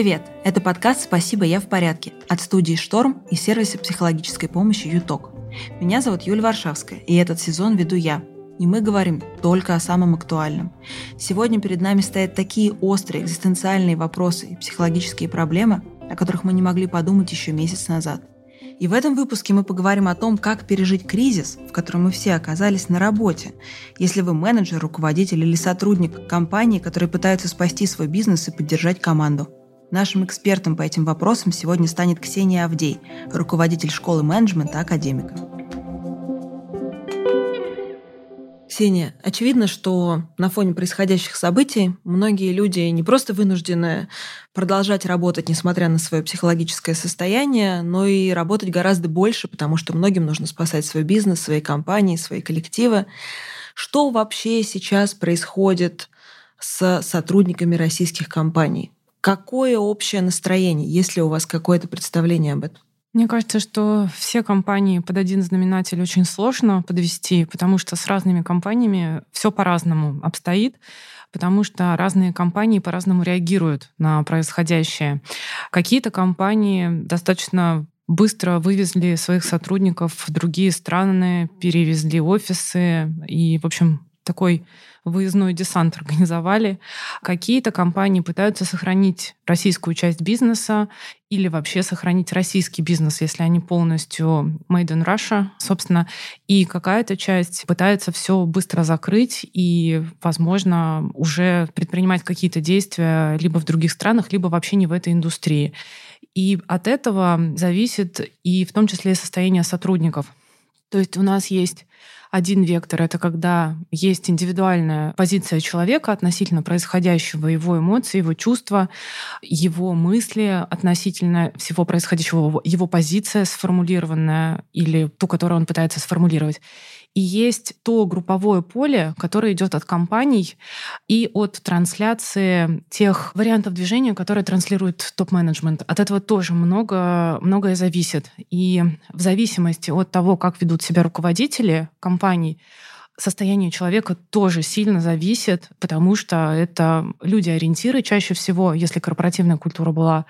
Привет! Это подкаст «Спасибо, я в порядке» от студии «Шторм» и сервиса психологической помощи «Юток». Меня зовут Юлия Варшавская, и этот сезон веду я. И мы говорим только о самом актуальном. Сегодня перед нами стоят такие острые экзистенциальные вопросы и психологические проблемы, о которых мы не могли подумать еще месяц назад. И в этом выпуске мы поговорим о том, как пережить кризис, в котором мы все оказались на работе. Если вы менеджер, руководитель или сотрудник компании, которые пытаются спасти свой бизнес и поддержать команду – Нашим экспертом по этим вопросам сегодня станет Ксения Авдей, руководитель школы менеджмента «Академика». Ксения, очевидно, что на фоне происходящих событий многие люди не просто вынуждены продолжать работать, несмотря на свое психологическое состояние, но и работать гораздо больше, потому что многим нужно спасать свой бизнес, свои компании, свои коллективы. Что вообще сейчас происходит с сотрудниками российских компаний? Какое общее настроение, есть ли у вас какое-то представление об этом? Мне кажется, что все компании под один знаменатель очень сложно подвести, потому что с разными компаниями все по-разному обстоит потому что разные компании по-разному реагируют на происходящее. Какие-то компании достаточно быстро вывезли своих сотрудников в другие страны, перевезли офисы и, в общем, такой выездной десант организовали. Какие-то компании пытаются сохранить российскую часть бизнеса или вообще сохранить российский бизнес, если они полностью made in Russia, собственно. И какая-то часть пытается все быстро закрыть и, возможно, уже предпринимать какие-то действия либо в других странах, либо вообще не в этой индустрии. И от этого зависит и в том числе состояние сотрудников. То есть у нас есть один вектор — это когда есть индивидуальная позиция человека относительно происходящего, его эмоций, его чувства, его мысли относительно всего происходящего, его позиция сформулированная или ту, которую он пытается сформулировать. И есть то групповое поле, которое идет от компаний и от трансляции тех вариантов движения, которые транслирует топ-менеджмент. От этого тоже много, многое зависит. И в зависимости от того, как ведут себя руководители компаний, состояние человека тоже сильно зависит, потому что это люди-ориентиры чаще всего, если корпоративная культура была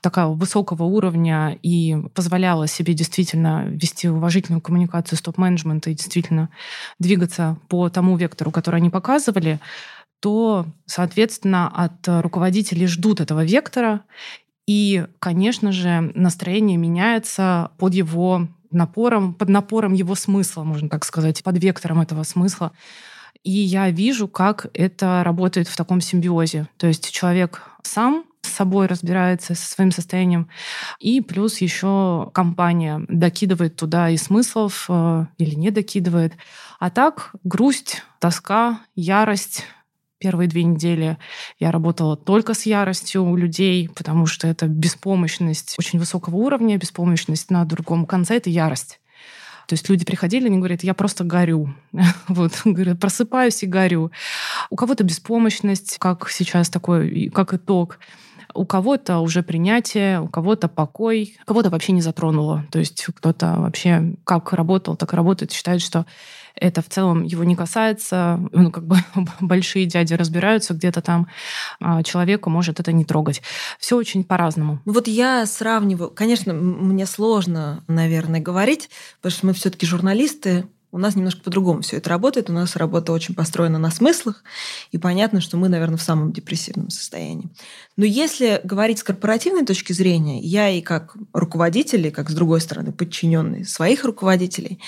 такого высокого уровня и позволяла себе действительно вести уважительную коммуникацию с топ-менеджментом и действительно двигаться по тому вектору, который они показывали, то, соответственно, от руководителей ждут этого вектора, и, конечно же, настроение меняется под его напором, под напором его смысла, можно так сказать, под вектором этого смысла. И я вижу, как это работает в таком симбиозе. То есть человек сам с собой разбирается, со своим состоянием, и плюс еще компания докидывает туда и смыслов э, или не докидывает. А так грусть, тоска, ярость, Первые две недели я работала только с яростью у людей, потому что это беспомощность очень высокого уровня, беспомощность на другом конце — это ярость. То есть люди приходили, они говорят, я просто горю. вот, говорят, просыпаюсь и горю. У кого-то беспомощность, как сейчас такой, как итог. У кого-то уже принятие, у кого-то покой, кого-то вообще не затронуло. То есть кто-то вообще как работал, так работает, считает, что это в целом его не касается, ну, как бы большие дяди разбираются где-то там, а человеку может это не трогать. Все очень по-разному. Вот я сравниваю, конечно, мне сложно, наверное, говорить, потому что мы все-таки журналисты, у нас немножко по-другому все это работает. У нас работа очень построена на смыслах, и понятно, что мы, наверное, в самом депрессивном состоянии. Но если говорить с корпоративной точки зрения, я и как руководитель, и как, с другой стороны, подчиненный своих руководителей,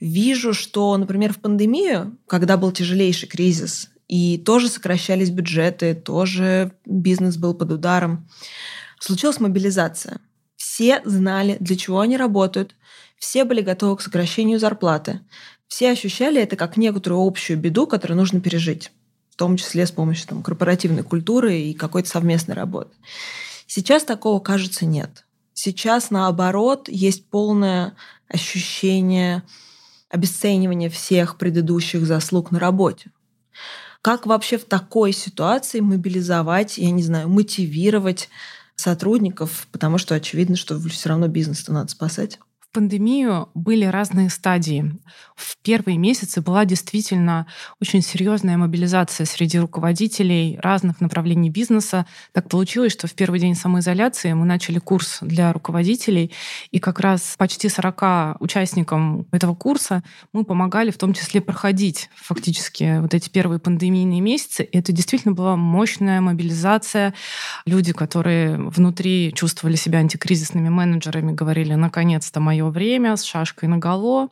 вижу, что, например, в пандемию, когда был тяжелейший кризис, и тоже сокращались бюджеты, тоже бизнес был под ударом, случилась мобилизация. Все знали, для чего они работают, все были готовы к сокращению зарплаты, все ощущали это как некоторую общую беду, которую нужно пережить, в том числе с помощью там, корпоративной культуры и какой-то совместной работы. Сейчас такого, кажется, нет. Сейчас, наоборот, есть полное ощущение обесценивание всех предыдущих заслуг на работе. Как вообще в такой ситуации мобилизовать, я не знаю, мотивировать сотрудников, потому что очевидно, что все равно бизнес-то надо спасать? Пандемию были разные стадии. В первые месяцы была действительно очень серьезная мобилизация среди руководителей разных направлений бизнеса. Так получилось, что в первый день самоизоляции мы начали курс для руководителей, и как раз почти 40 участникам этого курса мы помогали в том числе проходить фактически вот эти первые пандемийные месяцы. И это действительно была мощная мобилизация. Люди, которые внутри чувствовали себя антикризисными менеджерами, говорили, наконец-то мое мое время с шашкой наголо,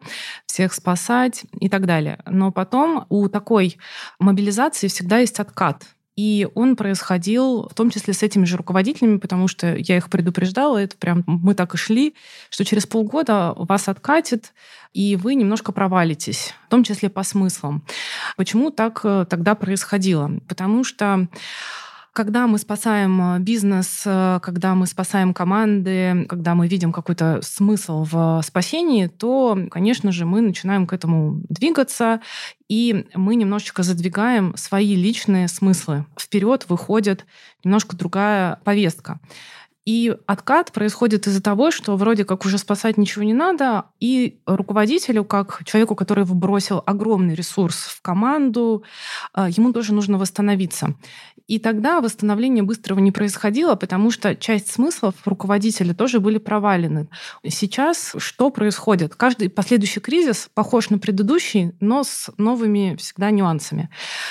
всех спасать и так далее. Но потом у такой мобилизации всегда есть откат. И он происходил в том числе с этими же руководителями, потому что я их предупреждала, это прям мы так и шли, что через полгода вас откатит, и вы немножко провалитесь, в том числе по смыслам. Почему так э, тогда происходило? Потому что когда мы спасаем э, бизнес, э, когда мы спасаем команды, когда мы видим какой-то смысл в спасении, то, конечно же, мы начинаем к этому двигаться, и мы немножечко задвигаем свои личные смыслы. Вперед выходит немножко другая повестка. И откат происходит из-за того, что вроде как уже спасать ничего не надо, и руководителю, как человеку, который вбросил огромный ресурс в команду, э, ему тоже нужно восстановиться. И тогда восстановление быстрого не происходило, потому что часть смыслов руководителя тоже были провалены. Сейчас что происходит? Каждый последующий кризис похож на предыдущий, но с новыми всегда нюансами.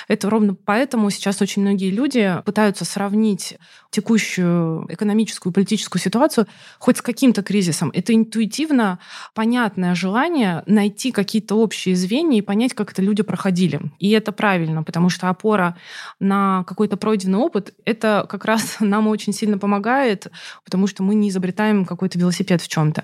Это ровно поэтому сейчас очень многие люди пытаются сравнить текущую экономическую и политическую ситуацию хоть с каким-то кризисом. Это интуитивно понятное желание найти какие-то общие звенья и понять, как это люди проходили. И это правильно, потому что опора на какой-то пройденный опыт, это как раз нам очень сильно помогает, потому что мы не изобретаем какой-то велосипед в чем-то.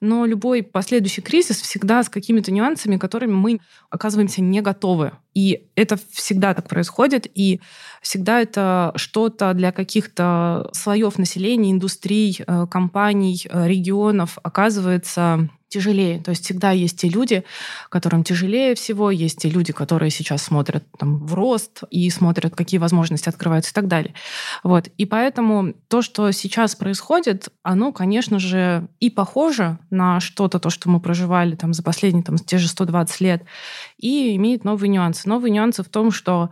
Но любой последующий кризис всегда с какими-то нюансами, которыми мы оказываемся не готовы. И это всегда так происходит, и всегда это что-то для каких-то слоев населения, индустрий, э, компаний, э, регионов оказывается тяжелее. То есть всегда есть те люди, которым тяжелее всего, есть те люди, которые сейчас смотрят там, в рост и смотрят, какие возможности открываются и так далее. Вот. И поэтому то, что сейчас происходит, оно, конечно же, и похоже на что-то, то, что мы проживали там, за последние там, те же 120 лет, и имеет новые нюансы. Новые нюансы в том, что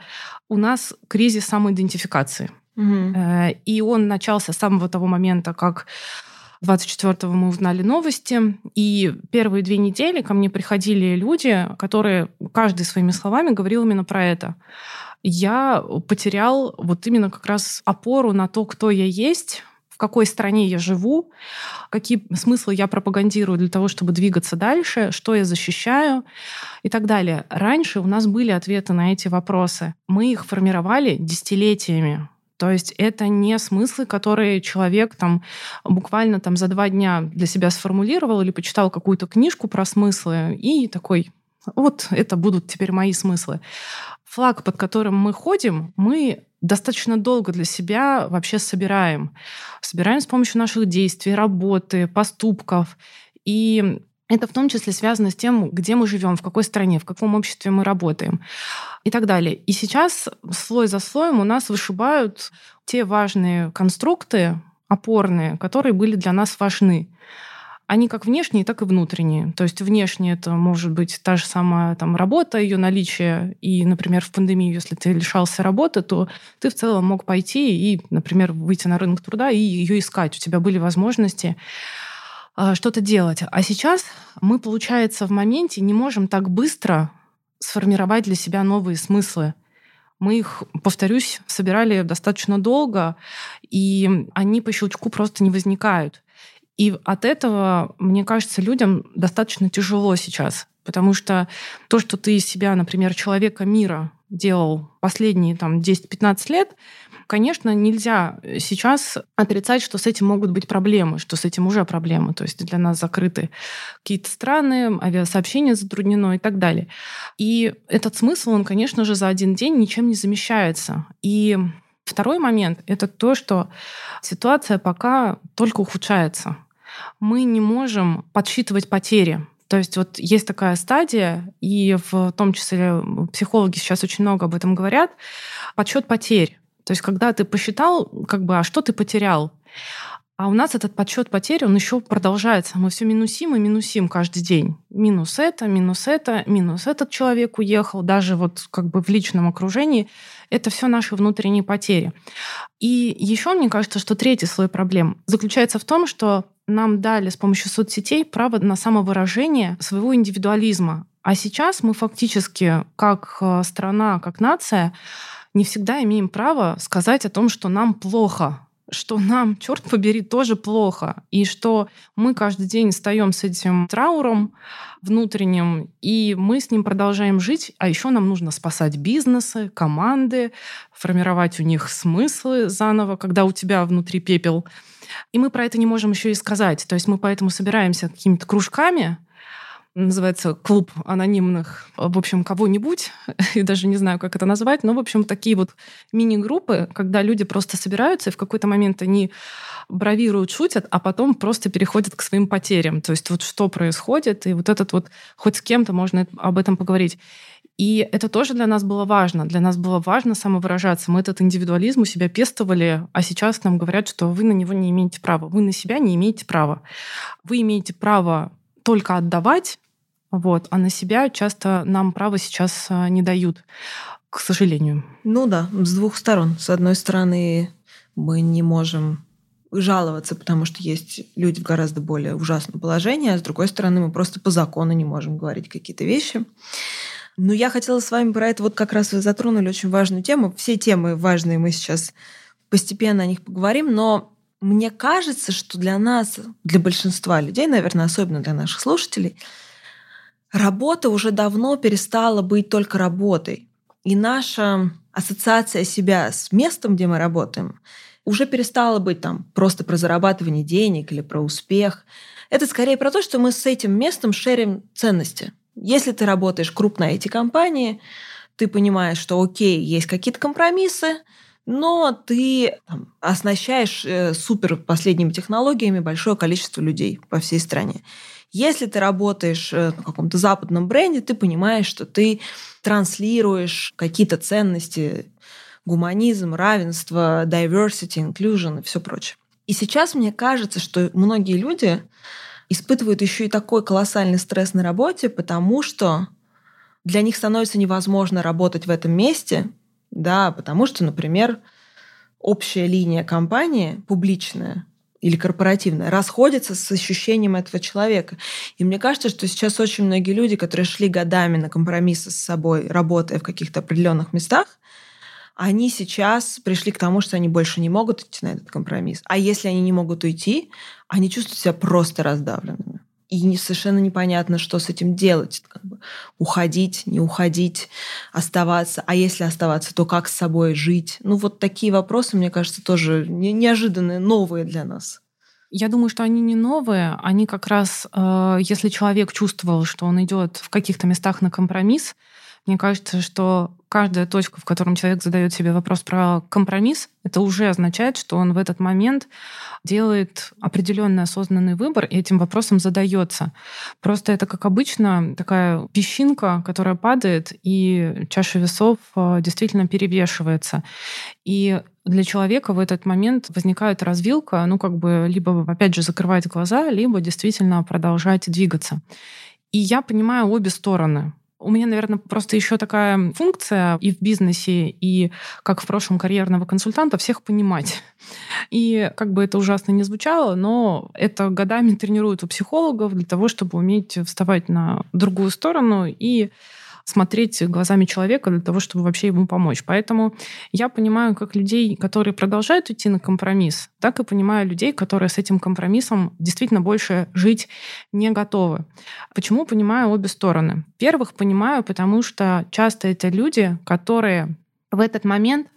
у нас кризис самоидентификации. Угу. И он начался с самого того момента, как 24-го мы узнали новости, и первые две недели ко мне приходили люди, которые каждый своими словами говорил именно про это. Я потерял вот именно как раз опору на то, кто я есть, в какой стране я живу, какие смыслы я пропагандирую для того, чтобы двигаться дальше, что я защищаю и так далее. Раньше у нас были ответы на эти вопросы. Мы их формировали десятилетиями. То есть это не смыслы, которые человек там буквально там за два дня для себя сформулировал или почитал какую-то книжку про смыслы и такой, вот это будут теперь мои смыслы. Флаг, под которым мы ходим, мы достаточно долго для себя вообще собираем. Собираем с помощью наших действий, работы, поступков. И это в том числе связано с тем, где мы живем, в какой стране, в каком обществе мы работаем и так далее. И сейчас слой за слоем у нас вышибают те важные конструкты опорные, которые были для нас важны. Они как внешние, так и внутренние. То есть внешне это может быть та же самая там, работа, ее наличие. И, например, в пандемию, если ты лишался работы, то ты в целом мог пойти и, например, выйти на рынок труда и ее искать. У тебя были возможности что-то делать. А сейчас мы, получается, в моменте не можем так быстро сформировать для себя новые смыслы. Мы их, повторюсь, собирали достаточно долго, и они по щелчку просто не возникают. И от этого, мне кажется, людям достаточно тяжело сейчас, потому что то, что ты из себя, например, человека мира делал последние там, 10-15 лет, Конечно, нельзя сейчас отрицать, что с этим могут быть проблемы, что с этим уже проблемы. То есть для нас закрыты какие-то страны, авиасообщение затруднено и так далее. И этот смысл, он, конечно же, за один день ничем не замещается. И второй момент — это то, что ситуация пока только ухудшается. Мы не можем подсчитывать потери. То есть вот есть такая стадия, и в том числе психологи сейчас очень много об этом говорят, подсчет потерь. То есть, когда ты посчитал, как бы, а что ты потерял? А у нас этот подсчет потерь, он еще продолжается. Мы все минусим и минусим каждый день. Минус это, минус это, минус этот человек уехал, даже вот как бы в личном окружении. Это все наши внутренние потери. И еще мне кажется, что третий слой проблем заключается в том, что нам дали с помощью соцсетей право на самовыражение своего индивидуализма. А сейчас мы фактически, как э, страна, как нация, не всегда имеем право сказать о том, что нам плохо, что нам, черт побери, тоже плохо, и что мы каждый день встаем с этим трауром внутренним, и мы с ним продолжаем жить, а еще нам нужно спасать бизнесы, команды, формировать у них смыслы заново, когда у тебя внутри пепел. И мы про это не можем еще и сказать. То есть мы поэтому собираемся какими-то кружками, называется клуб анонимных, в общем, кого-нибудь, и даже не знаю, как это назвать, но, в общем, такие вот мини-группы, когда люди просто собираются, и в какой-то момент они бравируют, шутят, а потом просто переходят к своим потерям. То есть вот что происходит, и вот этот вот, хоть с кем-то можно об этом поговорить. И это тоже для нас было важно. Для нас было важно самовыражаться. Мы этот индивидуализм у себя пестовали, а сейчас нам говорят, что вы на него не имеете права. Вы на себя не имеете права. Вы имеете право только отдавать, вот. А на себя часто нам право сейчас а, не дают, к сожалению. Ну да, с двух сторон. С одной стороны, мы не можем жаловаться, потому что есть люди в гораздо более ужасном положении, а с другой стороны, мы просто по закону не можем говорить какие-то вещи. Но я хотела с вами про это, вот как раз вы затронули очень важную тему. Все темы важные, мы сейчас постепенно о них поговорим, но мне кажется, что для нас, для большинства людей, наверное, особенно для наших слушателей, работа уже давно перестала быть только работой. И наша ассоциация себя с местом, где мы работаем, уже перестала быть там просто про зарабатывание денег или про успех. Это скорее про то, что мы с этим местом шерим ценности. Если ты работаешь крупно эти компании, ты понимаешь, что окей, есть какие-то компромиссы, но ты там, оснащаешь э, супер последними технологиями большое количество людей по всей стране. Если ты работаешь э, на каком-то западном бренде, ты понимаешь, что ты транслируешь какие-то ценности, гуманизм, равенство, diversity, inclusion и все прочее. И сейчас мне кажется, что многие люди испытывают еще и такой колоссальный стресс на работе, потому что для них становится невозможно работать в этом месте, да, потому что, например, общая линия компании публичная или корпоративная расходится с ощущением этого человека. И мне кажется, что сейчас очень многие люди, которые шли годами на компромиссы с собой, работая в каких-то определенных местах, они сейчас пришли к тому, что они больше не могут идти на этот компромисс. А если они не могут уйти, они чувствуют себя просто раздавленными и совершенно непонятно, что с этим делать. Как бы уходить, не уходить, оставаться. А если оставаться, то как с собой жить? Ну, вот такие вопросы, мне кажется, тоже неожиданные, новые для нас. Я думаю, что они не новые, они как раз, э, если человек чувствовал, что он идет в каких-то местах на компромисс, мне кажется, что каждая точка, в котором человек задает себе вопрос про компромисс, это уже означает, что он в этот момент делает определенный осознанный выбор и этим вопросом задается. Просто это, как обычно, такая песчинка, которая падает, и чаша весов э, действительно перевешивается. И для человека в этот момент возникает развилка, ну, как бы либо, опять же, закрывать глаза, либо действительно продолжать двигаться. И я понимаю обе стороны. У меня, наверное, просто еще такая функция и в бизнесе, и как в прошлом карьерного консультанта всех понимать. И как бы это ужасно не звучало, но это годами тренируют у психологов для того, чтобы уметь вставать на другую сторону и смотреть глазами человека для того, чтобы вообще ему помочь. Поэтому я понимаю как людей, которые продолжают идти на компромисс, так и понимаю людей, которые с этим компромиссом действительно больше жить не готовы. Почему понимаю обе стороны? Первых понимаю, потому что часто это люди, которые в этот момент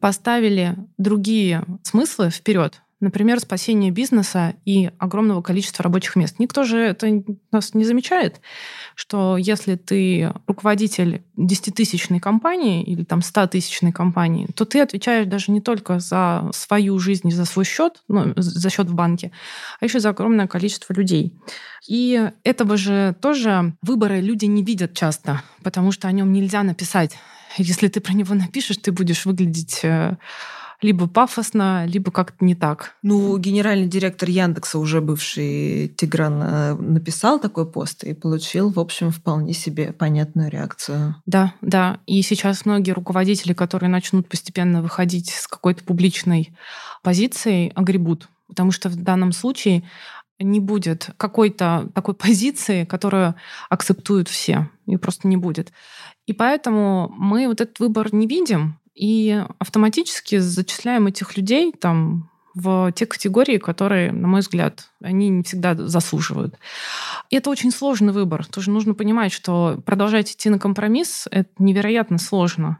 поставили другие смыслы вперед, Например, спасение бизнеса и огромного количества рабочих мест. Никто же это нас не замечает, что если ты руководитель десятитысячной компании или там 100-тысячной компании, то ты отвечаешь даже не только за свою жизнь, за свой счет, ну, за счет в банке, а еще за огромное количество людей. И этого же тоже выборы люди не видят часто, потому что о нем нельзя написать. Если ты про него напишешь, ты будешь выглядеть э, либо пафосно, либо как-то не так. Ну, генеральный директор Яндекса, уже бывший Тигран, э, написал такой пост и получил, в общем, вполне себе понятную реакцию. Да, да. И сейчас многие руководители, которые начнут постепенно выходить с какой-то публичной позицией, огребут. Потому что в данном случае не будет какой-то такой позиции, которую акцептуют все. И просто не будет. И поэтому мы вот этот выбор не видим и автоматически зачисляем этих людей там в те категории, которые, на мой взгляд, они не всегда заслуживают. И это очень сложный выбор. Тоже нужно понимать, что продолжать идти на компромисс — это невероятно сложно.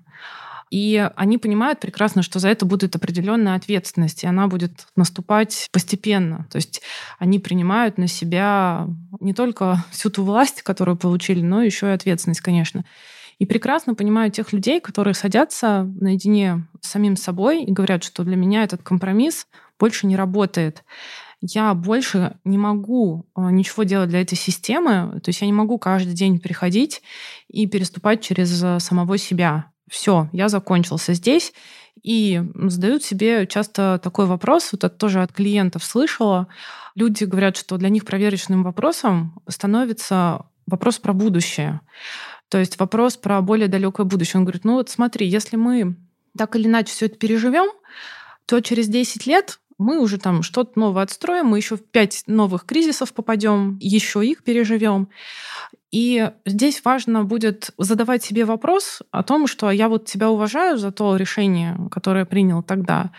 И они понимают прекрасно, что за это будет определенная ответственность, и она будет наступать постепенно. То есть они принимают на себя не только всю ту власть, которую получили, но еще и ответственность, конечно. И прекрасно понимаю тех людей, которые садятся наедине с самим собой и говорят, что для меня этот компромисс больше не работает я больше не могу а, ничего делать для этой системы. То есть я не могу каждый день приходить и переступать через а, самого себя все, я закончился здесь. И задают себе часто такой вопрос, вот это тоже от клиентов слышала. Люди говорят, что для них проверочным вопросом становится вопрос про будущее. То есть вопрос про более далекое будущее. Он говорит, ну вот смотри, если мы так или иначе все это переживем, то через 10 лет мы уже там что-то новое отстроим, мы еще в пять новых кризисов попадем, еще их переживем. И здесь важно будет задавать себе вопрос о том, что я вот тебя уважаю за то решение, которое принял тогда,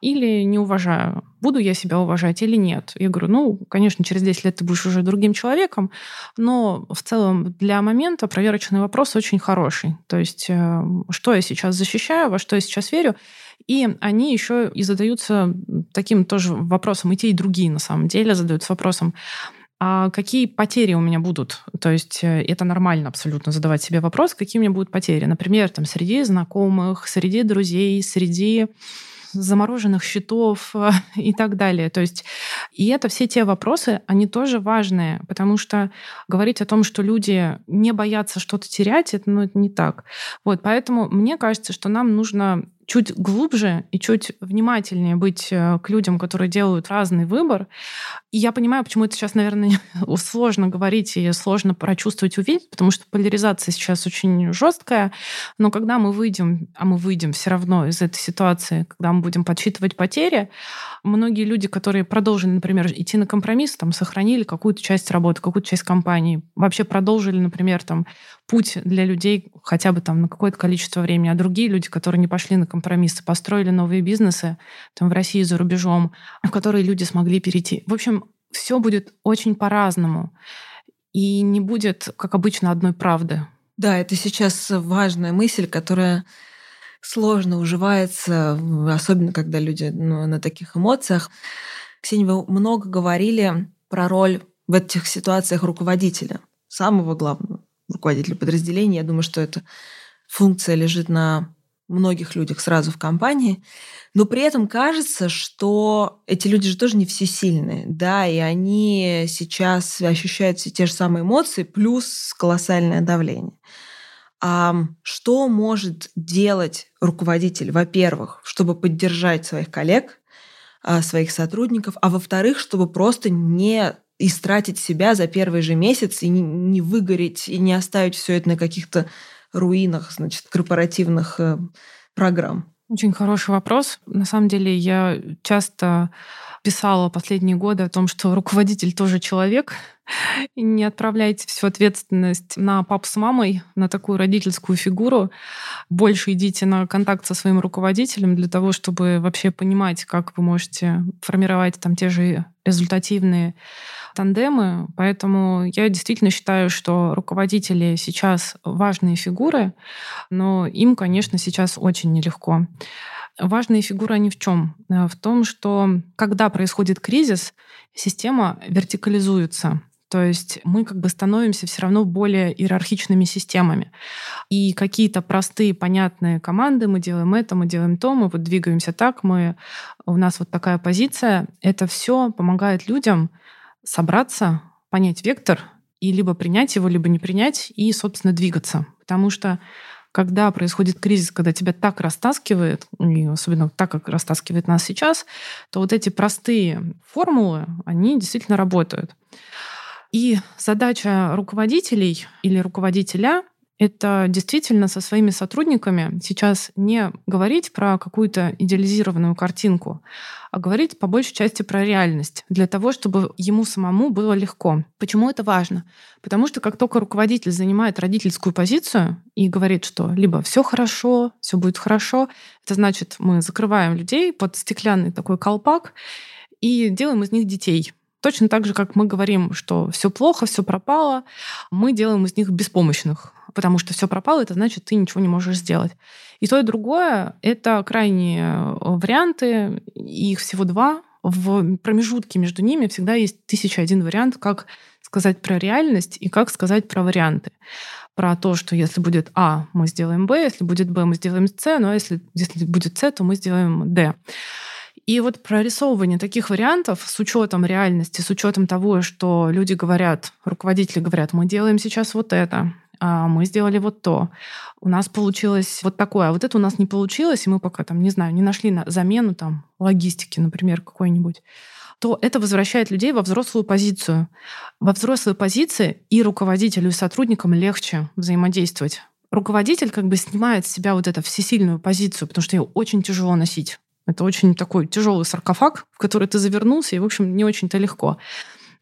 или не уважаю. Буду я себя уважать или нет? Я говорю, ну, конечно, через 10 лет ты будешь уже другим человеком, но в целом для момента проверочный вопрос очень хороший. То есть, э, что я сейчас защищаю, во что я сейчас верю, и они еще и задаются таким тоже вопросом, и те, и другие на самом деле задаются вопросом, а какие потери у меня будут? То есть э, это нормально абсолютно задавать себе вопрос, какие у меня будут потери. Например, там, среди знакомых, среди друзей, среди замороженных счетов э, и так далее. То есть, и это все те вопросы, они тоже важные, потому что говорить о том, что люди не боятся что-то терять, это, ну, это не так. Вот, поэтому мне кажется, что нам нужно чуть глубже и чуть внимательнее быть э, к людям, которые делают разный выбор. И я понимаю, почему это сейчас, наверное, сложно говорить и сложно прочувствовать, увидеть, потому что поляризация сейчас очень жесткая. Но когда мы выйдем, а мы выйдем все равно из этой ситуации, когда мы будем подсчитывать потери, многие люди, которые продолжили, например, идти на компромисс, там, сохранили какую-то часть работы, какую-то часть компании, вообще продолжили, например, там, путь для людей хотя бы там на какое-то количество времени, а другие люди, которые не пошли на компромиссы, построили новые бизнесы там в России за рубежом, в которые люди смогли перейти. В общем, все будет очень по-разному. И не будет, как обычно, одной правды. Да, это сейчас важная мысль, которая сложно уживается, особенно когда люди ну, на таких эмоциях. Ксения, вы много говорили про роль в этих ситуациях руководителя, самого главного руководителя подразделения. Я думаю, что эта функция лежит на многих людях сразу в компании. Но при этом кажется, что эти люди же тоже не всесильные, да, и они сейчас ощущают все те же самые эмоции, плюс колоссальное давление. А что может делать руководитель, во-первых, чтобы поддержать своих коллег, а, своих сотрудников, а во-вторых, чтобы просто не истратить себя за первый же месяц и не выгореть, и не оставить все это на каких-то руинах, значит, корпоративных э, программ? Очень хороший вопрос. На самом деле я часто писала последние годы о том, что руководитель тоже человек, и не отправляйте всю ответственность на папу с мамой, на такую родительскую фигуру. Больше идите на контакт со своим руководителем для того, чтобы вообще понимать, как вы можете формировать там те же результативные тандемы. Поэтому я действительно считаю, что руководители сейчас важные фигуры, но им, конечно, сейчас очень нелегко. Важные фигуры они в чем? Э, в том, что когда происходит кризис, система вертикализуется. То есть мы как бы становимся все равно более иерархичными системами. И какие-то простые, понятные команды, мы делаем это, мы делаем то, мы вот двигаемся так, мы, у нас вот такая позиция. Это все помогает людям собраться, понять вектор и либо принять его, либо не принять, и, собственно, двигаться. Потому что когда происходит кризис, когда тебя так растаскивает, и особенно так, как растаскивает нас сейчас, то вот эти простые формулы, они действительно работают. И задача руководителей или руководителя это действительно со своими сотрудниками сейчас не говорить про какую-то идеализированную картинку, а говорить по большей части про реальность, для того, чтобы ему самому было легко. Почему это важно? Потому что как только руководитель занимает родительскую позицию и говорит, что либо все хорошо, все будет хорошо, это значит, мы закрываем людей под стеклянный такой колпак и делаем из них детей. Точно так же, как мы говорим, что все плохо, все пропало, мы делаем из них беспомощных потому что все пропало, это значит, ты ничего не можешь сделать. И то, и другое — это крайние э, варианты, их всего два. В промежутке между ними всегда есть тысяча один вариант, как сказать про реальность и как сказать про варианты. Про то, что если будет А, мы сделаем Б, если будет Б, мы сделаем С, но если, если будет С, то мы сделаем Д. И вот прорисовывание таких вариантов с учетом реальности, с учетом того, что люди говорят, руководители говорят, мы делаем сейчас вот это, а мы сделали вот то. У нас получилось вот такое, а вот это у нас не получилось, и мы пока там, не знаю, не нашли на замену там логистики, например, какой-нибудь то это возвращает людей во взрослую позицию. Во взрослой позиции и руководителю, и сотрудникам легче взаимодействовать. Руководитель как бы снимает с себя вот эту всесильную позицию, потому что ее очень тяжело носить. Это очень такой тяжелый саркофаг, в который ты завернулся, и, в общем, не очень-то легко.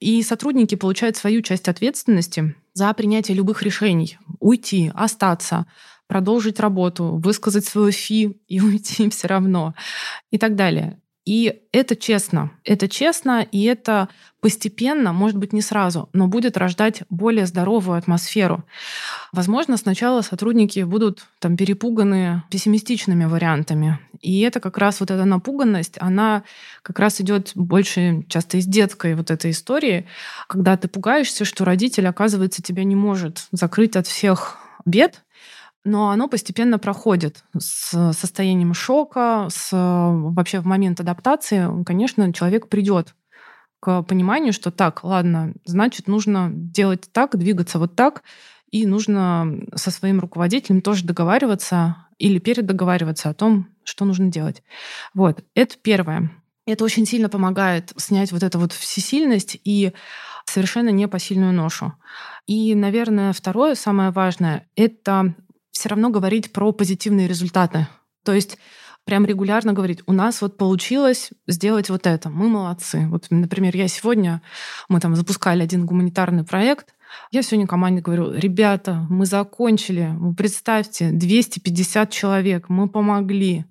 И сотрудники получают свою часть ответственности за принятие любых решений. Уйти, остаться, продолжить работу, высказать свою фи и уйти все равно и так далее. И это честно. Это честно, и это постепенно, может быть, не сразу, но будет рождать более здоровую атмосферу. Возможно, сначала сотрудники будут там перепуганы пессимистичными вариантами. И это как раз вот эта напуганность, она как раз идет больше часто из детской вот этой истории, когда ты пугаешься, что родитель, оказывается, тебя не может закрыть от всех бед, но оно постепенно проходит с состоянием шока, с вообще в момент адаптации, конечно, человек придет к пониманию, что так, ладно, значит, нужно делать так, двигаться вот так, и нужно со своим руководителем тоже договариваться или передоговариваться о том, что нужно делать. Вот, это первое. Это очень сильно помогает снять вот эту вот всесильность и совершенно непосильную ношу. И, наверное, второе, самое важное, это все равно говорить про позитивные результаты. То есть прям регулярно говорить, у нас вот получилось сделать вот это, мы молодцы. Вот, например, я сегодня, мы там запускали один гуманитарный проект, я сегодня команде говорю, ребята, мы закончили, вы представьте, 250 человек, мы помогли.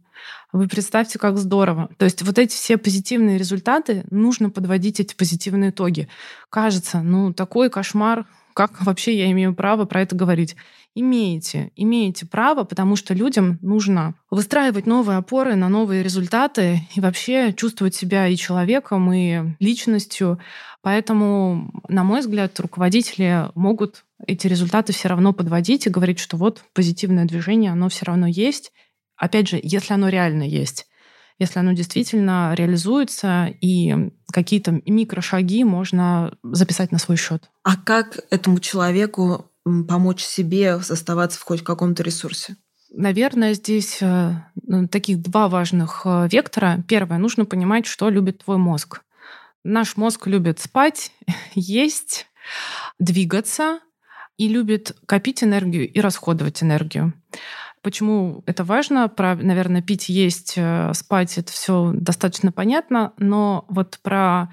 Вы представьте, как здорово. То есть вот эти все позитивные результаты, нужно подводить эти позитивные итоги. Кажется, ну такой кошмар, как вообще я имею право про это говорить? Имеете, имеете право, потому что людям нужно выстраивать новые опоры на новые результаты и вообще чувствовать себя и человеком, и личностью. Поэтому, на мой взгляд, руководители могут эти результаты все равно подводить и говорить, что вот позитивное движение, оно все равно есть. Опять же, если оно реально есть если оно действительно реализуется, и какие-то микрошаги можно записать на свой счет. А как этому человеку помочь себе оставаться в хоть каком-то ресурсе? Наверное, здесь э, ну, таких два важных э, вектора. Первое, нужно понимать, что любит твой мозг. Наш мозг любит спать, есть, двигаться и любит копить энергию и расходовать энергию. Почему это важно? Про, наверное, пить, есть, э, спать это все достаточно понятно, но вот про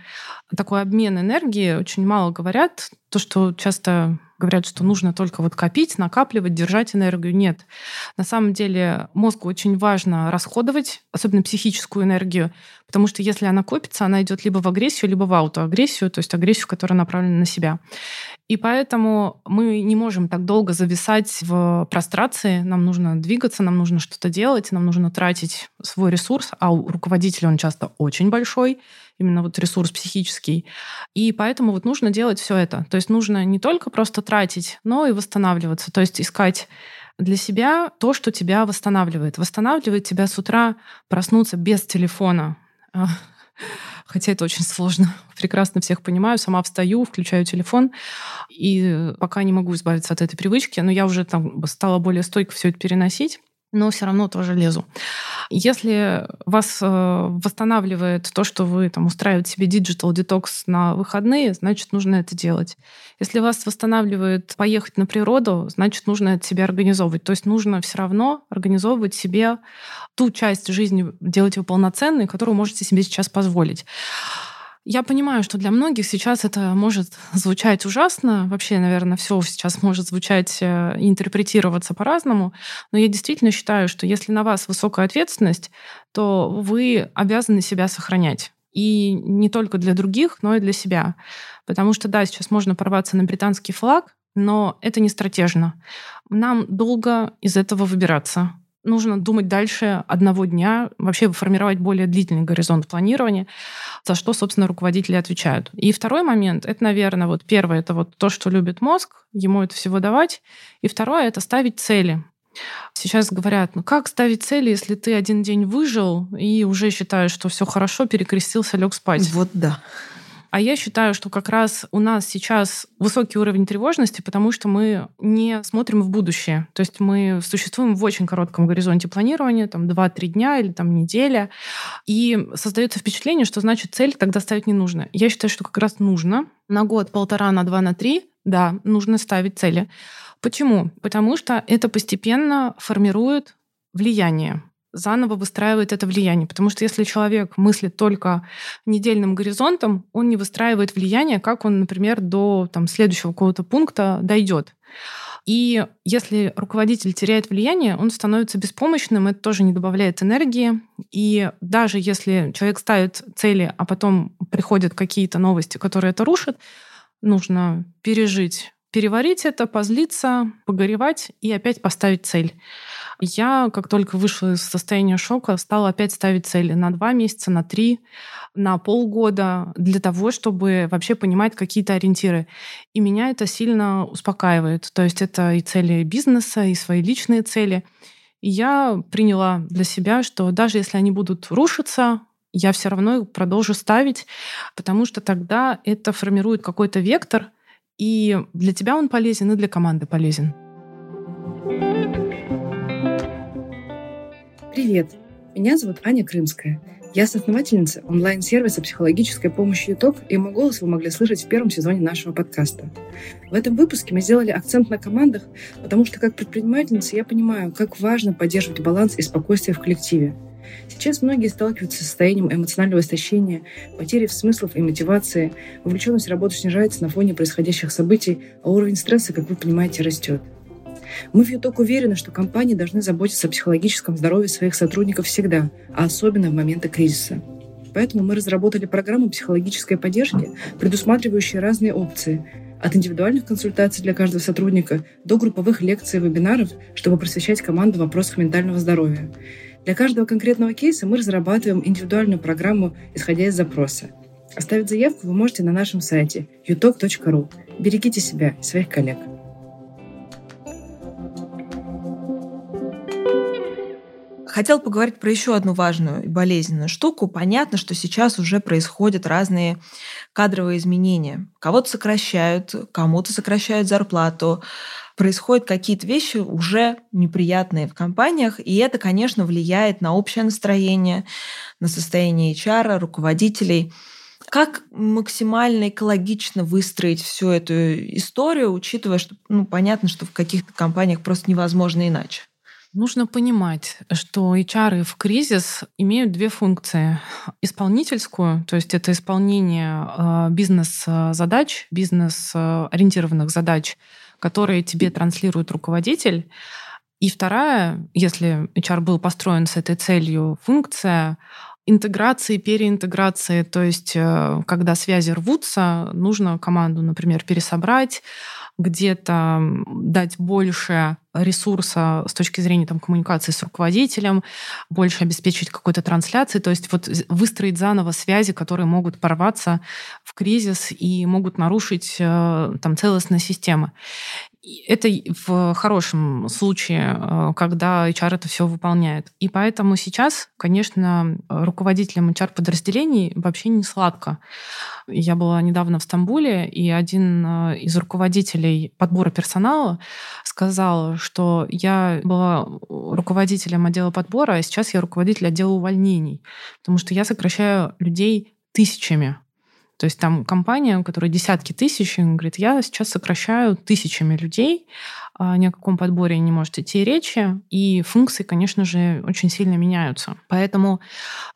такой обмен энергии очень мало говорят. То, что часто говорят, что нужно только вот копить, накапливать, держать энергию. Нет. На самом деле мозгу очень важно расходовать, особенно психическую энергию, потому что если она копится, она идет либо в агрессию, либо в аутоагрессию, то есть агрессию, которая направлена на себя. И поэтому мы не можем так долго зависать в прострации. Нам нужно двигаться, нам нужно что-то делать, нам нужно тратить свой ресурс, а у руководителя он часто очень большой, именно вот ресурс психический. И поэтому вот нужно делать все это. То есть нужно не только просто тратить, но и восстанавливаться. То есть искать для себя то, что тебя восстанавливает. Восстанавливает тебя с утра проснуться без телефона. Хотя это очень сложно. Прекрасно всех понимаю. Сама встаю, включаю телефон, и пока не могу избавиться от этой привычки, но я уже там стала более стойко все это переносить но все равно тоже лезу. Если вас э, восстанавливает то, что вы там устраиваете себе digital детокс на выходные, значит, нужно это делать. Если вас восстанавливает поехать на природу, значит, нужно это себе организовывать. То есть нужно все равно организовывать себе ту часть жизни, делать ее полноценной, которую можете себе сейчас позволить. Я понимаю, что для многих сейчас это может звучать ужасно. Вообще, наверное, все сейчас может звучать э, и интерпретироваться по-разному. Но я действительно считаю, что если на вас высокая ответственность, то вы обязаны себя сохранять. И не только для других, но и для себя. Потому что, да, сейчас можно порваться на британский флаг, но это не стратежно. Нам долго из этого выбираться нужно думать дальше одного дня, вообще формировать более длительный горизонт планирования, за что, собственно, руководители отвечают. И второй момент, это, наверное, вот первое, это вот то, что любит мозг, ему это всего давать. И второе, это ставить цели. Сейчас говорят, ну как ставить цели, если ты один день выжил и уже считаешь, что все хорошо, перекрестился, лег спать. Вот да. А я считаю, что как раз у нас сейчас высокий уровень тревожности, потому что мы не смотрим в будущее. То есть мы существуем в очень коротком горизонте планирования, там 2-3 дня или там неделя. И создается впечатление, что значит цель тогда ставить не нужно. Я считаю, что как раз нужно на год, полтора, на два, на три, да, нужно ставить цели. Почему? Потому что это постепенно формирует влияние заново выстраивает это влияние. Потому что если человек мыслит только недельным горизонтом, он не выстраивает влияние, как он, например, до там, следующего какого-то пункта дойдет. И если руководитель теряет влияние, он становится беспомощным, это тоже не добавляет энергии. И даже если человек ставит цели, а потом приходят какие-то новости, которые это рушат, нужно пережить, переварить это, позлиться, погоревать и опять поставить цель. Я, как только вышла из состояния шока, стала опять ставить цели на два месяца, на три, на полгода, для того, чтобы вообще понимать какие-то ориентиры. И меня это сильно успокаивает. То есть это и цели бизнеса, и свои личные цели. И я приняла для себя, что даже если они будут рушиться, я все равно их продолжу ставить, потому что тогда это формирует какой-то вектор, и для тебя он полезен, и для команды полезен. Привет! Меня зовут Аня Крымская. Я соосновательница онлайн-сервиса психологической помощи ЮТОК, и мой голос вы могли слышать в первом сезоне нашего подкаста. В этом выпуске мы сделали акцент на командах, потому что как предпринимательница я понимаю, как важно поддерживать баланс и спокойствие в коллективе. Сейчас многие сталкиваются с состоянием эмоционального истощения, потери смыслов и мотивации, вовлеченность в снижается на фоне происходящих событий, а уровень стресса, как вы понимаете, растет. Мы в ЮТОК уверены, что компании должны заботиться о психологическом здоровье своих сотрудников всегда, а особенно в моменты кризиса. Поэтому мы разработали программу психологической поддержки, предусматривающие разные опции, от индивидуальных консультаций для каждого сотрудника до групповых лекций и вебинаров, чтобы просвещать команду в вопросах ментального здоровья. Для каждого конкретного кейса мы разрабатываем индивидуальную программу, исходя из запроса. Оставить заявку вы можете на нашем сайте utalk.ru. Берегите себя и своих коллег. Хотел поговорить про еще одну важную и болезненную штуку. Понятно, что сейчас уже происходят разные кадровые изменения. Кого-то сокращают, кому-то сокращают зарплату. Происходят какие-то вещи уже неприятные в компаниях, и это, конечно, влияет на общее настроение, на состояние HR, руководителей. Как максимально экологично выстроить всю эту историю, учитывая, что ну, понятно, что в каких-то компаниях просто невозможно иначе? Нужно понимать, что HR в кризис имеют две функции. Исполнительскую, то есть это исполнение бизнес-задач, бизнес-ориентированных задач, которые тебе транслирует руководитель. И вторая, если HR был построен с этой целью, функция интеграции, переинтеграции, то есть э, когда связи рвутся, нужно команду, например, пересобрать, где-то дать больше ресурса с точки зрения там, коммуникации с руководителем, больше обеспечить какой-то трансляции, то есть вот выстроить заново связи, которые могут порваться в кризис и могут нарушить э, там, целостность системы. Это в хорошем случае, э, когда HR это все выполняет. И поэтому сейчас, конечно, руководителям HR-подразделений вообще не сладко. Я была недавно в Стамбуле, и один э, из руководителей подбора персонала сказал, что я была руководителем отдела подбора, а сейчас я руководитель отдела увольнений, потому что я сокращаю людей тысячами. То есть там компания, у которой десятки тысяч, говорит, я сейчас сокращаю тысячами людей, ни о каком подборе не может идти речи, и функции, конечно же, очень сильно меняются. Поэтому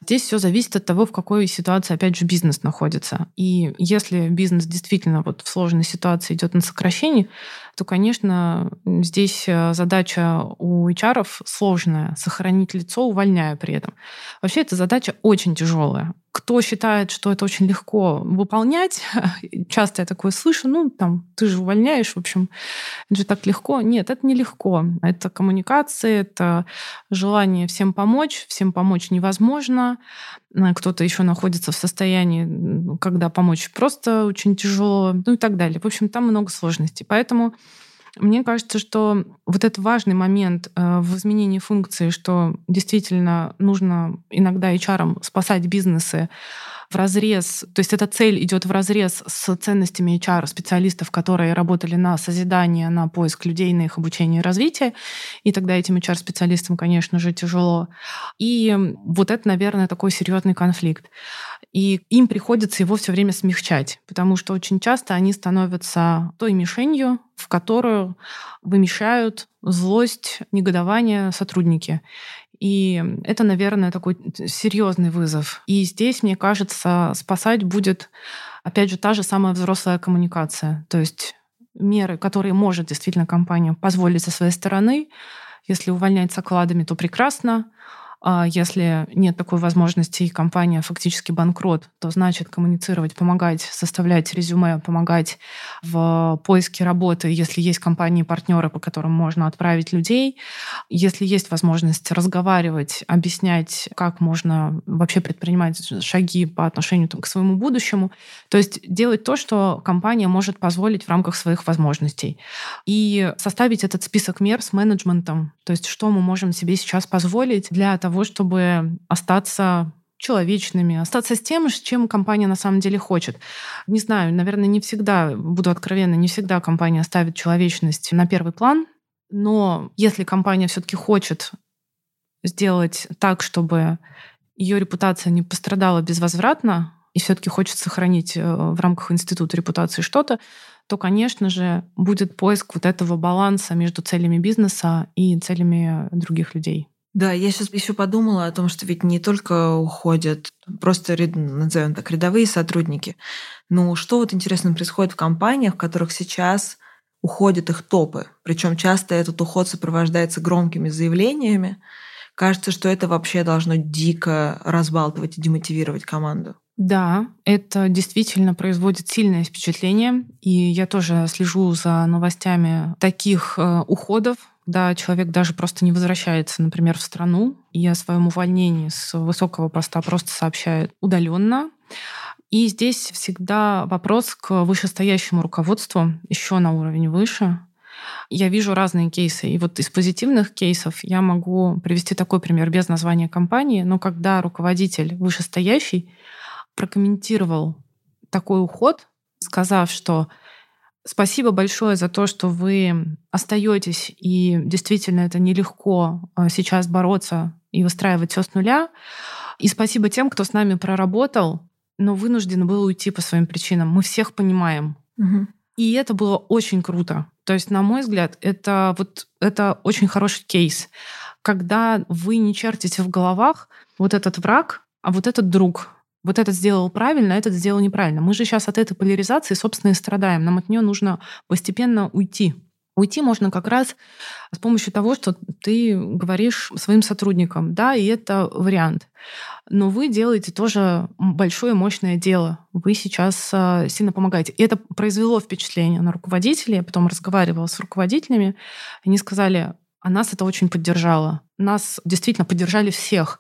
здесь все зависит от того, в какой ситуации, опять же, бизнес находится. И если бизнес действительно вот в сложной ситуации идет на сокращение, то, конечно, здесь э, задача у HR сложная — сохранить лицо, увольняя при этом. Вообще эта задача очень тяжелая кто считает, что это очень легко выполнять, часто я такое слышу, ну, там, ты же увольняешь, в общем, это же так легко. Нет, это не легко. Это коммуникация, это желание всем помочь. Всем помочь невозможно. Кто-то еще находится в состоянии, когда помочь просто очень тяжело, ну и так далее. В общем, там много сложностей. Поэтому мне кажется, что вот этот важный момент э, в изменении функции, что действительно нужно иногда HR спасать бизнесы в разрез, то есть эта цель идет в разрез с ценностями HR специалистов, которые работали на созидание, на поиск людей, на их обучение и развитие, и тогда этим HR специалистам, конечно же, тяжело. И вот это, наверное, такой серьезный конфликт. И им приходится его все время смягчать, потому что очень часто они становятся той мишенью, в которую вымещают злость, негодование сотрудники. И это, наверное, такой серьезный вызов. И здесь, мне кажется, спасать будет, опять же, та же самая взрослая коммуникация. То есть меры, которые может действительно компания позволить со своей стороны. Если увольнять с окладами, то прекрасно. А если нет такой возможности и компания фактически банкрот, то значит коммуницировать, помогать, составлять резюме, помогать в поиске работы, если есть компании-партнеры, по которым можно отправить людей. Если есть возможность разговаривать, объяснять, как можно вообще предпринимать шаги по отношению там, к своему будущему. То есть делать то, что компания может позволить в рамках своих возможностей. И составить этот список мер с менеджментом. То есть что мы можем себе сейчас позволить для того, того, чтобы остаться человечными, остаться с тем, с чем компания на самом деле хочет. Не знаю, наверное, не всегда, буду откровенна, не всегда компания ставит человечность на первый план, но если компания все-таки хочет сделать так, чтобы ее репутация не пострадала безвозвратно, и все-таки хочет сохранить э, в рамках института репутации что-то, то, конечно же, будет поиск вот этого баланса между целями бизнеса и целями других людей. Да, я сейчас еще подумала о том, что ведь не только уходят просто, назовем так, рядовые сотрудники, но что вот интересно происходит в компаниях, в которых сейчас уходят их топы. Причем часто этот уход сопровождается громкими заявлениями. Кажется, что это вообще должно дико разбалтывать и демотивировать команду. Да, это действительно производит сильное впечатление. И я тоже слежу за новостями таких э, уходов когда человек даже просто не возвращается, например, в страну и о своем увольнении с высокого поста просто сообщает удаленно. И здесь всегда вопрос к вышестоящему руководству, еще на уровень выше. Я вижу разные кейсы. И вот из позитивных кейсов я могу привести такой пример без названия компании, но когда руководитель вышестоящий прокомментировал такой уход, сказав, что Спасибо большое за то, что вы остаетесь, и действительно это нелегко а, сейчас бороться и выстраивать все с нуля. И спасибо тем, кто с нами проработал, но вынужден был уйти по своим причинам. Мы всех понимаем. Угу. И это было очень круто. То есть, на мой взгляд, это вот это очень хороший кейс, когда вы не чертите в головах вот этот враг, а вот этот друг, вот этот сделал правильно, а этот сделал неправильно. Мы же сейчас от этой поляризации, собственно, и страдаем. Нам от нее нужно постепенно уйти. Уйти можно как раз с помощью того, что ты говоришь своим сотрудникам, да, и это вариант. Но вы делаете тоже большое мощное дело. Вы сейчас а, сильно помогаете. И это произвело впечатление на руководителей. Я потом разговаривала с руководителями. Они сказали, а нас это очень поддержало. Нас действительно поддержали всех.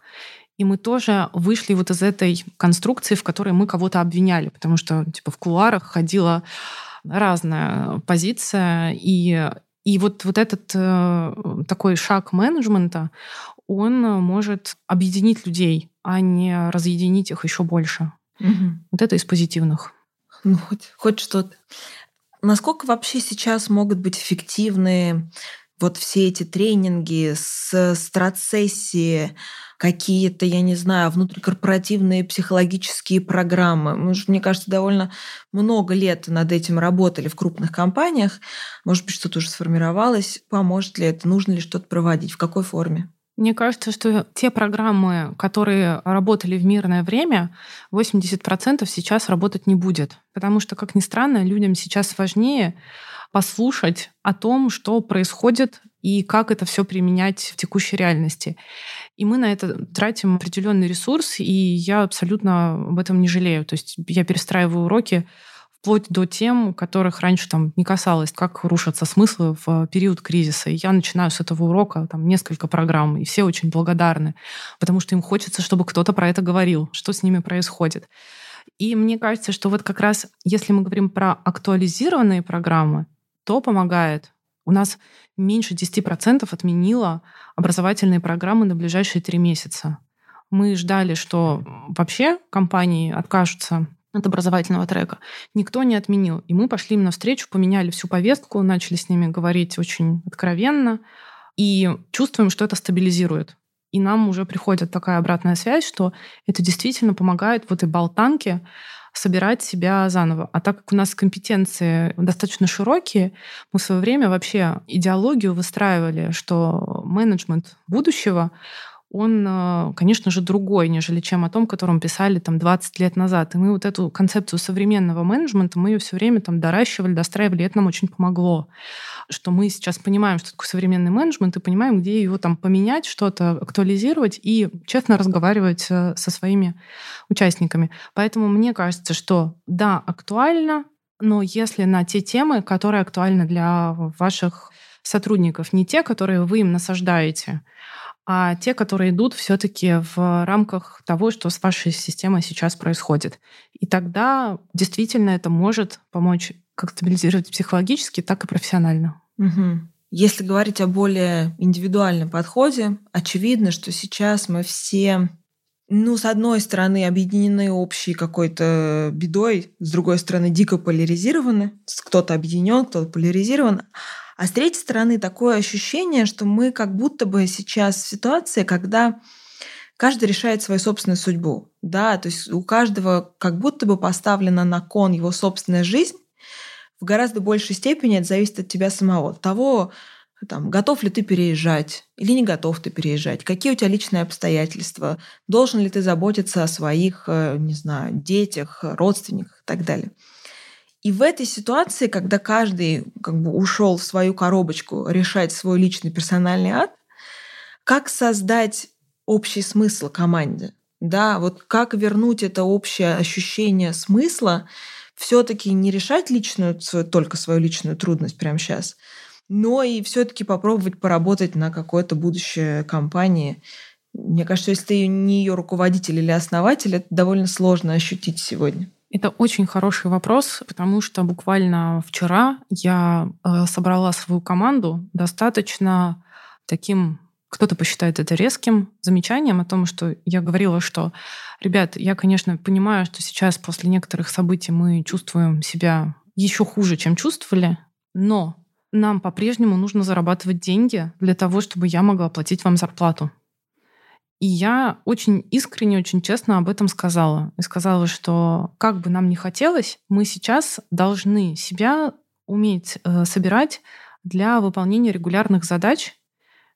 И мы тоже вышли вот из этой конструкции, в которой мы кого-то обвиняли, потому что типа в кулуарах ходила разная позиция, и и вот, вот этот э, такой шаг менеджмента, он может объединить людей, а не разъединить их еще больше. Угу. Вот это из позитивных. Ну, хоть, хоть что-то. Насколько вообще сейчас могут быть эффективны вот все эти тренинги с страцессии, какие-то, я не знаю, внутрикорпоративные психологические программы. Мы же, мне кажется, довольно много лет над этим работали в крупных компаниях. Может быть, что-то уже сформировалось. Поможет ли это? Нужно ли что-то проводить? В какой форме? Мне кажется, что те программы, которые работали в мирное время, 80% сейчас работать не будет. Потому что, как ни странно, людям сейчас важнее послушать о том, что происходит и как это все применять в текущей реальности. И мы на это тратим определенный ресурс, и я абсолютно об этом не жалею. То есть я перестраиваю уроки вплоть до тем, которых раньше там не касалось, как рушатся смыслы в период кризиса. И я начинаю с этого урока там несколько программ, и все очень благодарны, потому что им хочется, чтобы кто-то про это говорил, что с ними происходит. И мне кажется, что вот как раз если мы говорим про актуализированные программы, то помогает. У нас меньше 10% отменило образовательные программы на ближайшие три месяца. Мы ждали, что вообще компании откажутся от образовательного трека. Никто не отменил. И мы пошли им навстречу, поменяли всю повестку, начали с ними говорить очень откровенно и чувствуем, что это стабилизирует. И нам уже приходит такая обратная связь, что это действительно помогает в этой болтанке собирать себя заново. А так как у нас компетенции достаточно широкие, мы в свое время вообще идеологию выстраивали, что менеджмент будущего он, э, конечно же, другой, нежели чем о том, котором писали там 20 лет назад. И мы вот эту концепцию современного менеджмента, мы ее все время там доращивали, достраивали, и это нам очень помогло. Что мы сейчас понимаем, что такое современный менеджмент, и понимаем, где его там поменять, что-то актуализировать и честно разговаривать э, со своими участниками. Поэтому мне кажется, что да, актуально, но если на те темы, которые актуальны для ваших сотрудников, не те, которые вы им насаждаете, а те, которые идут все-таки в рамках того, что с вашей системой сейчас происходит. И тогда действительно это может помочь как стабилизировать психологически, так и профессионально. Угу. Если говорить о более индивидуальном подходе, очевидно, что сейчас мы все, ну, с одной стороны, объединены общей какой-то бедой, с другой стороны, дико поляризированы. Кто-то объединен, кто-то поляризирован. А с третьей стороны, такое ощущение, что мы как будто бы сейчас в ситуации, когда каждый решает свою собственную судьбу. Да, то есть у каждого как будто бы поставлена на кон его собственная жизнь. В гораздо большей степени это зависит от тебя самого. От того, там, готов ли ты переезжать или не готов ты переезжать, какие у тебя личные обстоятельства, должен ли ты заботиться о своих, э, не знаю, детях, родственниках и так далее. И в этой ситуации, когда каждый как бы ушел в свою коробочку решать свой личный персональный ад, как создать общий смысл команде? Да, вот как вернуть это общее ощущение смысла, все-таки не решать личную, только свою личную трудность прямо сейчас, но и все-таки попробовать поработать на какое-то будущее компании. Мне кажется, если ты не ее руководитель или основатель, это довольно сложно ощутить сегодня. Это очень хороший вопрос, потому что буквально вчера я э, собрала свою команду достаточно таким кто-то посчитает это резким замечанием о том, что я говорила, что, ребят, я, конечно, понимаю, что сейчас после некоторых событий мы чувствуем себя еще хуже, чем чувствовали, но нам по-прежнему нужно зарабатывать деньги для того, чтобы я могла платить вам зарплату. И я очень искренне, очень честно об этом сказала. И сказала, что как бы нам ни хотелось, мы сейчас должны себя уметь э, собирать для выполнения регулярных задач,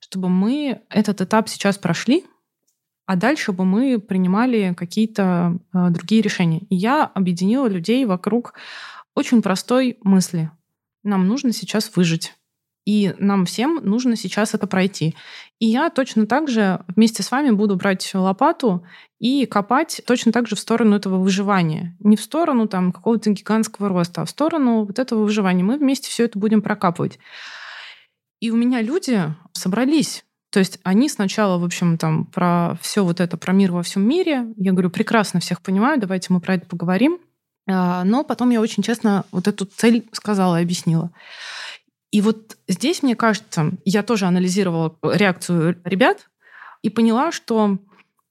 чтобы мы этот этап сейчас прошли, а дальше бы мы принимали какие-то э, другие решения. И я объединила людей вокруг очень простой мысли. Нам нужно сейчас выжить. И нам всем нужно сейчас это пройти. И я точно так же вместе с вами буду брать лопату и копать точно так же в сторону этого выживания. Не в сторону там какого-то гигантского роста, а в сторону вот этого выживания. Мы вместе все это будем прокапывать. И у меня люди собрались. То есть они сначала, в общем, там про все вот это, про мир во всем мире. Я говорю, прекрасно всех понимаю, давайте мы про это поговорим. А, но потом я очень честно вот эту цель сказала и объяснила. И вот здесь, мне кажется, я тоже анализировала реакцию ребят и поняла, что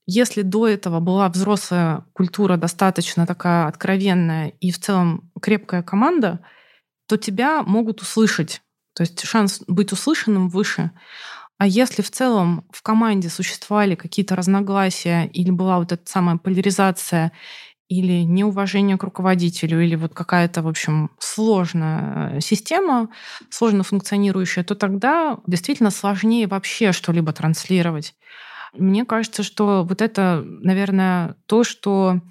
если до этого была взрослая культура достаточно такая откровенная и в целом крепкая команда, то тебя могут услышать то есть шанс быть услышанным выше. А если в целом в команде существовали какие-то разногласия или была вот эта самая поляризация или неуважение к руководителю, или вот какая-то, в общем, сложная э, система, сложно функционирующая, то тогда действительно сложнее вообще что-либо транслировать. Мне кажется, что вот это, наверное, то, что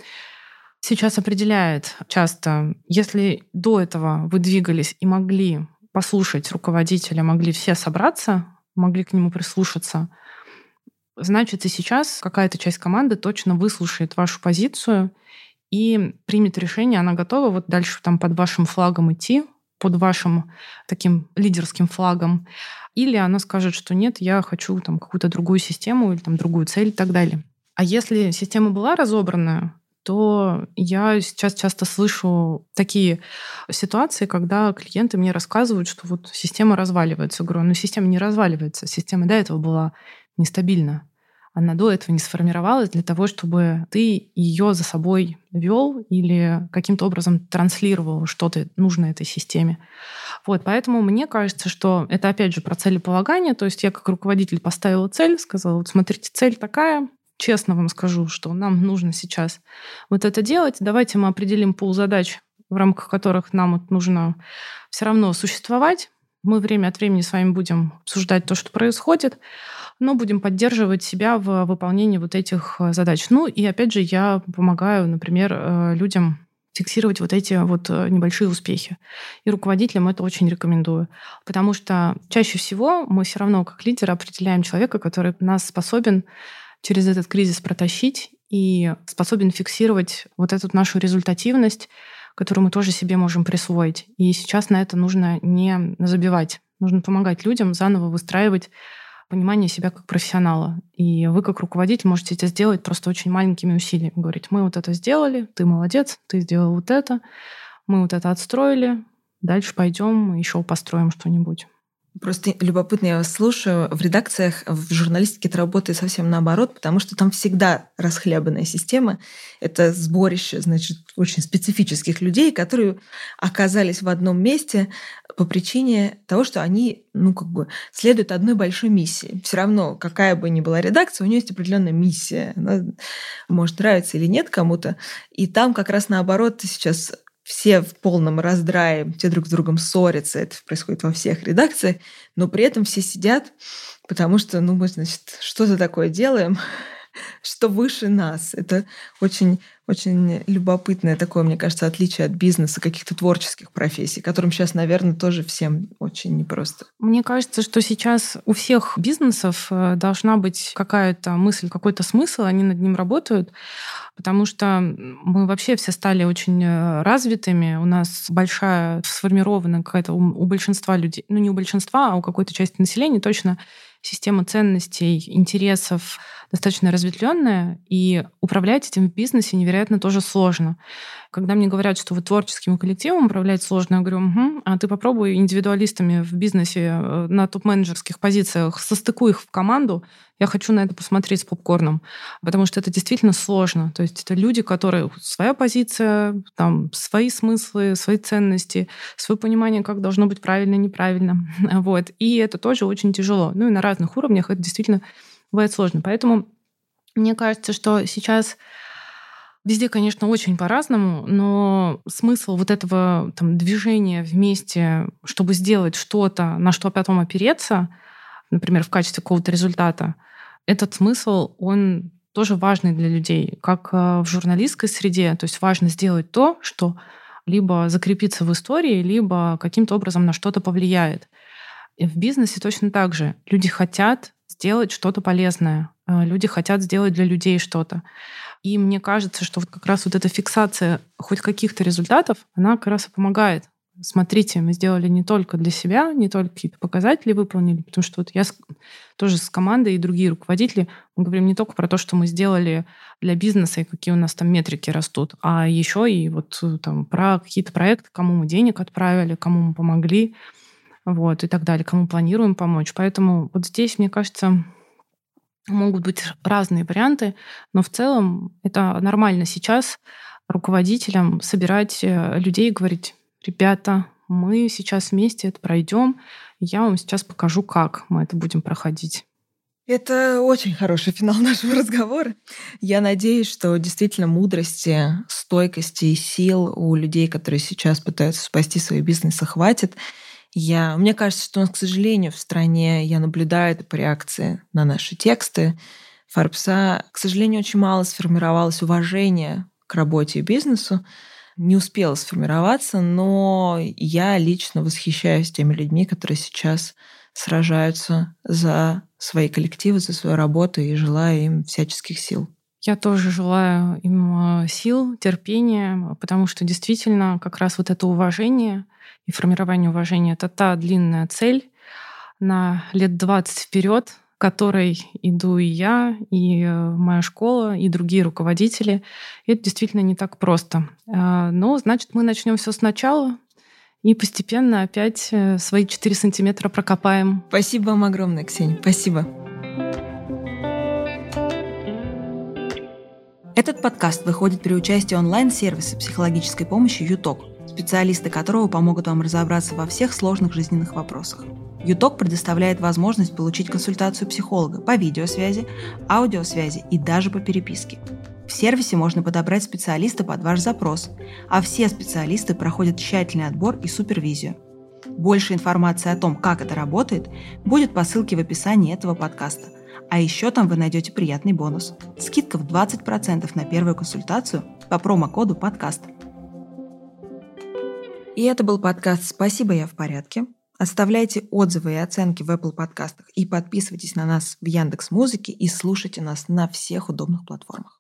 сейчас определяет часто, если до этого вы двигались и могли послушать руководителя, могли все собраться, могли к нему прислушаться, значит, и сейчас какая-то часть команды точно выслушает вашу позицию и примет решение, она готова вот дальше там под вашим флагом идти, под вашим таким лидерским флагом, или она скажет, что нет, я хочу там какую-то другую систему или там другую цель и так далее. А если система была разобранная, то я сейчас часто слышу такие ситуации, когда клиенты мне рассказывают, что вот система разваливается. Я говорю, ну система не разваливается, система до этого была нестабильна. Она до этого не сформировалась для того, чтобы ты ее за собой вел или каким-то образом транслировал что-то нужное этой системе. Вот, поэтому мне кажется, что это опять же про целеполагание. То есть я как руководитель поставила цель, сказала, вот смотрите, цель такая, честно вам скажу, что нам нужно сейчас вот это делать. Давайте мы определим пул задач, в рамках которых нам вот нужно все равно существовать. Мы время от времени с вами будем обсуждать то, что происходит, но будем поддерживать себя в выполнении вот этих э, задач. Ну и опять же, я помогаю, например, э, людям фиксировать вот эти вот э, небольшие успехи. И руководителям это очень рекомендую. Потому что чаще всего мы все равно как лидеры определяем человека, который нас способен через этот кризис протащить и способен фиксировать вот эту нашу результативность, которую мы тоже себе можем присвоить. И сейчас на это нужно не забивать. Нужно помогать людям заново выстраивать понимание себя как профессионала. И вы как руководитель можете это сделать просто очень маленькими усилиями. Говорить, мы вот это сделали, ты молодец, ты сделал вот это, мы вот это отстроили, дальше пойдем еще построим что-нибудь. Просто любопытно, я вас слушаю. В редакциях, в журналистике это работает совсем наоборот, потому что там всегда расхлябанная система. Это сборище, значит, очень специфических людей, которые оказались в одном месте по причине того, что они, ну, как бы, следуют одной большой миссии. Все равно, какая бы ни была редакция, у нее есть определенная миссия. Она может нравиться или нет кому-то. И там как раз наоборот сейчас все в полном раздрае, все друг с другом ссорятся, это происходит во всех редакциях, но при этом все сидят, потому что, ну, мы, значит, что-то такое делаем, что выше нас. Это очень, очень любопытное такое, мне кажется, отличие от бизнеса, каких-то творческих профессий, которым сейчас, наверное, тоже всем очень непросто. Мне кажется, что сейчас у всех бизнесов э, должна быть какая-то мысль, какой-то смысл, они над ним работают потому что мы вообще все стали очень э, развитыми, у нас большая сформирована какая-то у, большинства людей, ну не у большинства, а у какой-то части населения точно система ценностей, интересов достаточно разветвленная, и управлять этим в бизнесе невероятно тоже сложно. Когда мне говорят, что вот творческим коллективом управлять сложно, я говорю, угу, а ты попробуй индивидуалистами в бизнесе э, на топ-менеджерских позициях, состыкуй их в команду, я хочу на это посмотреть с попкорном, потому что это действительно сложно. То есть это люди, которые своя позиция, там, свои смыслы, свои ценности, свое понимание, как должно быть правильно, неправильно. Вот. И это тоже очень тяжело. Ну и на разных уровнях это действительно бывает сложно. Поэтому мне кажется, что сейчас Везде, конечно, очень по-разному, но смысл вот этого там, движения вместе, чтобы сделать что-то, на что потом опереться, например, в качестве какого-то результата, этот смысл, он тоже важный для людей, как э, в журналистской среде. То есть важно сделать то, что либо закрепится в истории, либо каким-то образом на что-то повлияет. И в бизнесе точно так же. Люди хотят сделать что-то полезное. А, люди хотят сделать для людей что-то. И мне кажется, что вот как раз вот эта фиксация хоть каких-то результатов, она как раз и помогает. Смотрите, мы сделали не только для себя, не только какие-то показатели выполнили, потому что вот я с, тоже с командой и другие руководители, мы говорим не только про то, что мы сделали для бизнеса и какие у нас там метрики растут, а еще и вот э, там про какие-то проекты, кому мы денег отправили, кому мы помогли, вот, и так далее, кому планируем помочь. Поэтому вот здесь, мне кажется, могут быть разные варианты, но в целом это нормально сейчас руководителям собирать э, людей и говорить, ребята, мы сейчас вместе это пройдем, я вам сейчас покажу, как мы это будем проходить. Это очень хороший финал нашего разговора. Я надеюсь, что действительно мудрости, стойкости и сил у людей, которые сейчас пытаются спасти свои бизнесы, хватит. Я, мне кажется, что у нас, к сожалению, в стране, я наблюдаю это по реакции на наши тексты, Фарбса, к сожалению, очень мало сформировалось уважение к работе и бизнесу, не успела сформироваться, но я лично восхищаюсь теми людьми, которые сейчас сражаются за свои коллективы, за свою работу и желаю им всяческих сил. Я тоже желаю им э, сил, терпения, потому что действительно как раз вот это уважение и формирование уважения — это та длинная цель на лет 20 вперед, которой иду и я, и э, моя школа, и другие руководители. И это действительно не так просто. Э, но, значит, мы начнем все сначала, и постепенно опять свои 4 сантиметра прокопаем. Спасибо вам огромное, Ксения. Спасибо. Этот подкаст выходит при участии онлайн-сервиса психологической помощи «Юток», специалисты которого помогут вам разобраться во всех сложных жизненных вопросах. «Юток» предоставляет возможность получить консультацию психолога по видеосвязи, аудиосвязи и даже по переписке. В сервисе можно подобрать специалиста под ваш запрос, а все специалисты проходят тщательный отбор и супервизию. Больше информации о том, как это работает, будет по ссылке в описании этого подкаста – а еще там вы найдете приятный бонус. Скидка в 20% на первую консультацию по промокоду подкаст. И это был подкаст «Спасибо, я в порядке». Оставляйте отзывы и оценки в Apple подкастах и подписывайтесь на нас в Яндекс Музыке и слушайте нас на всех удобных платформах.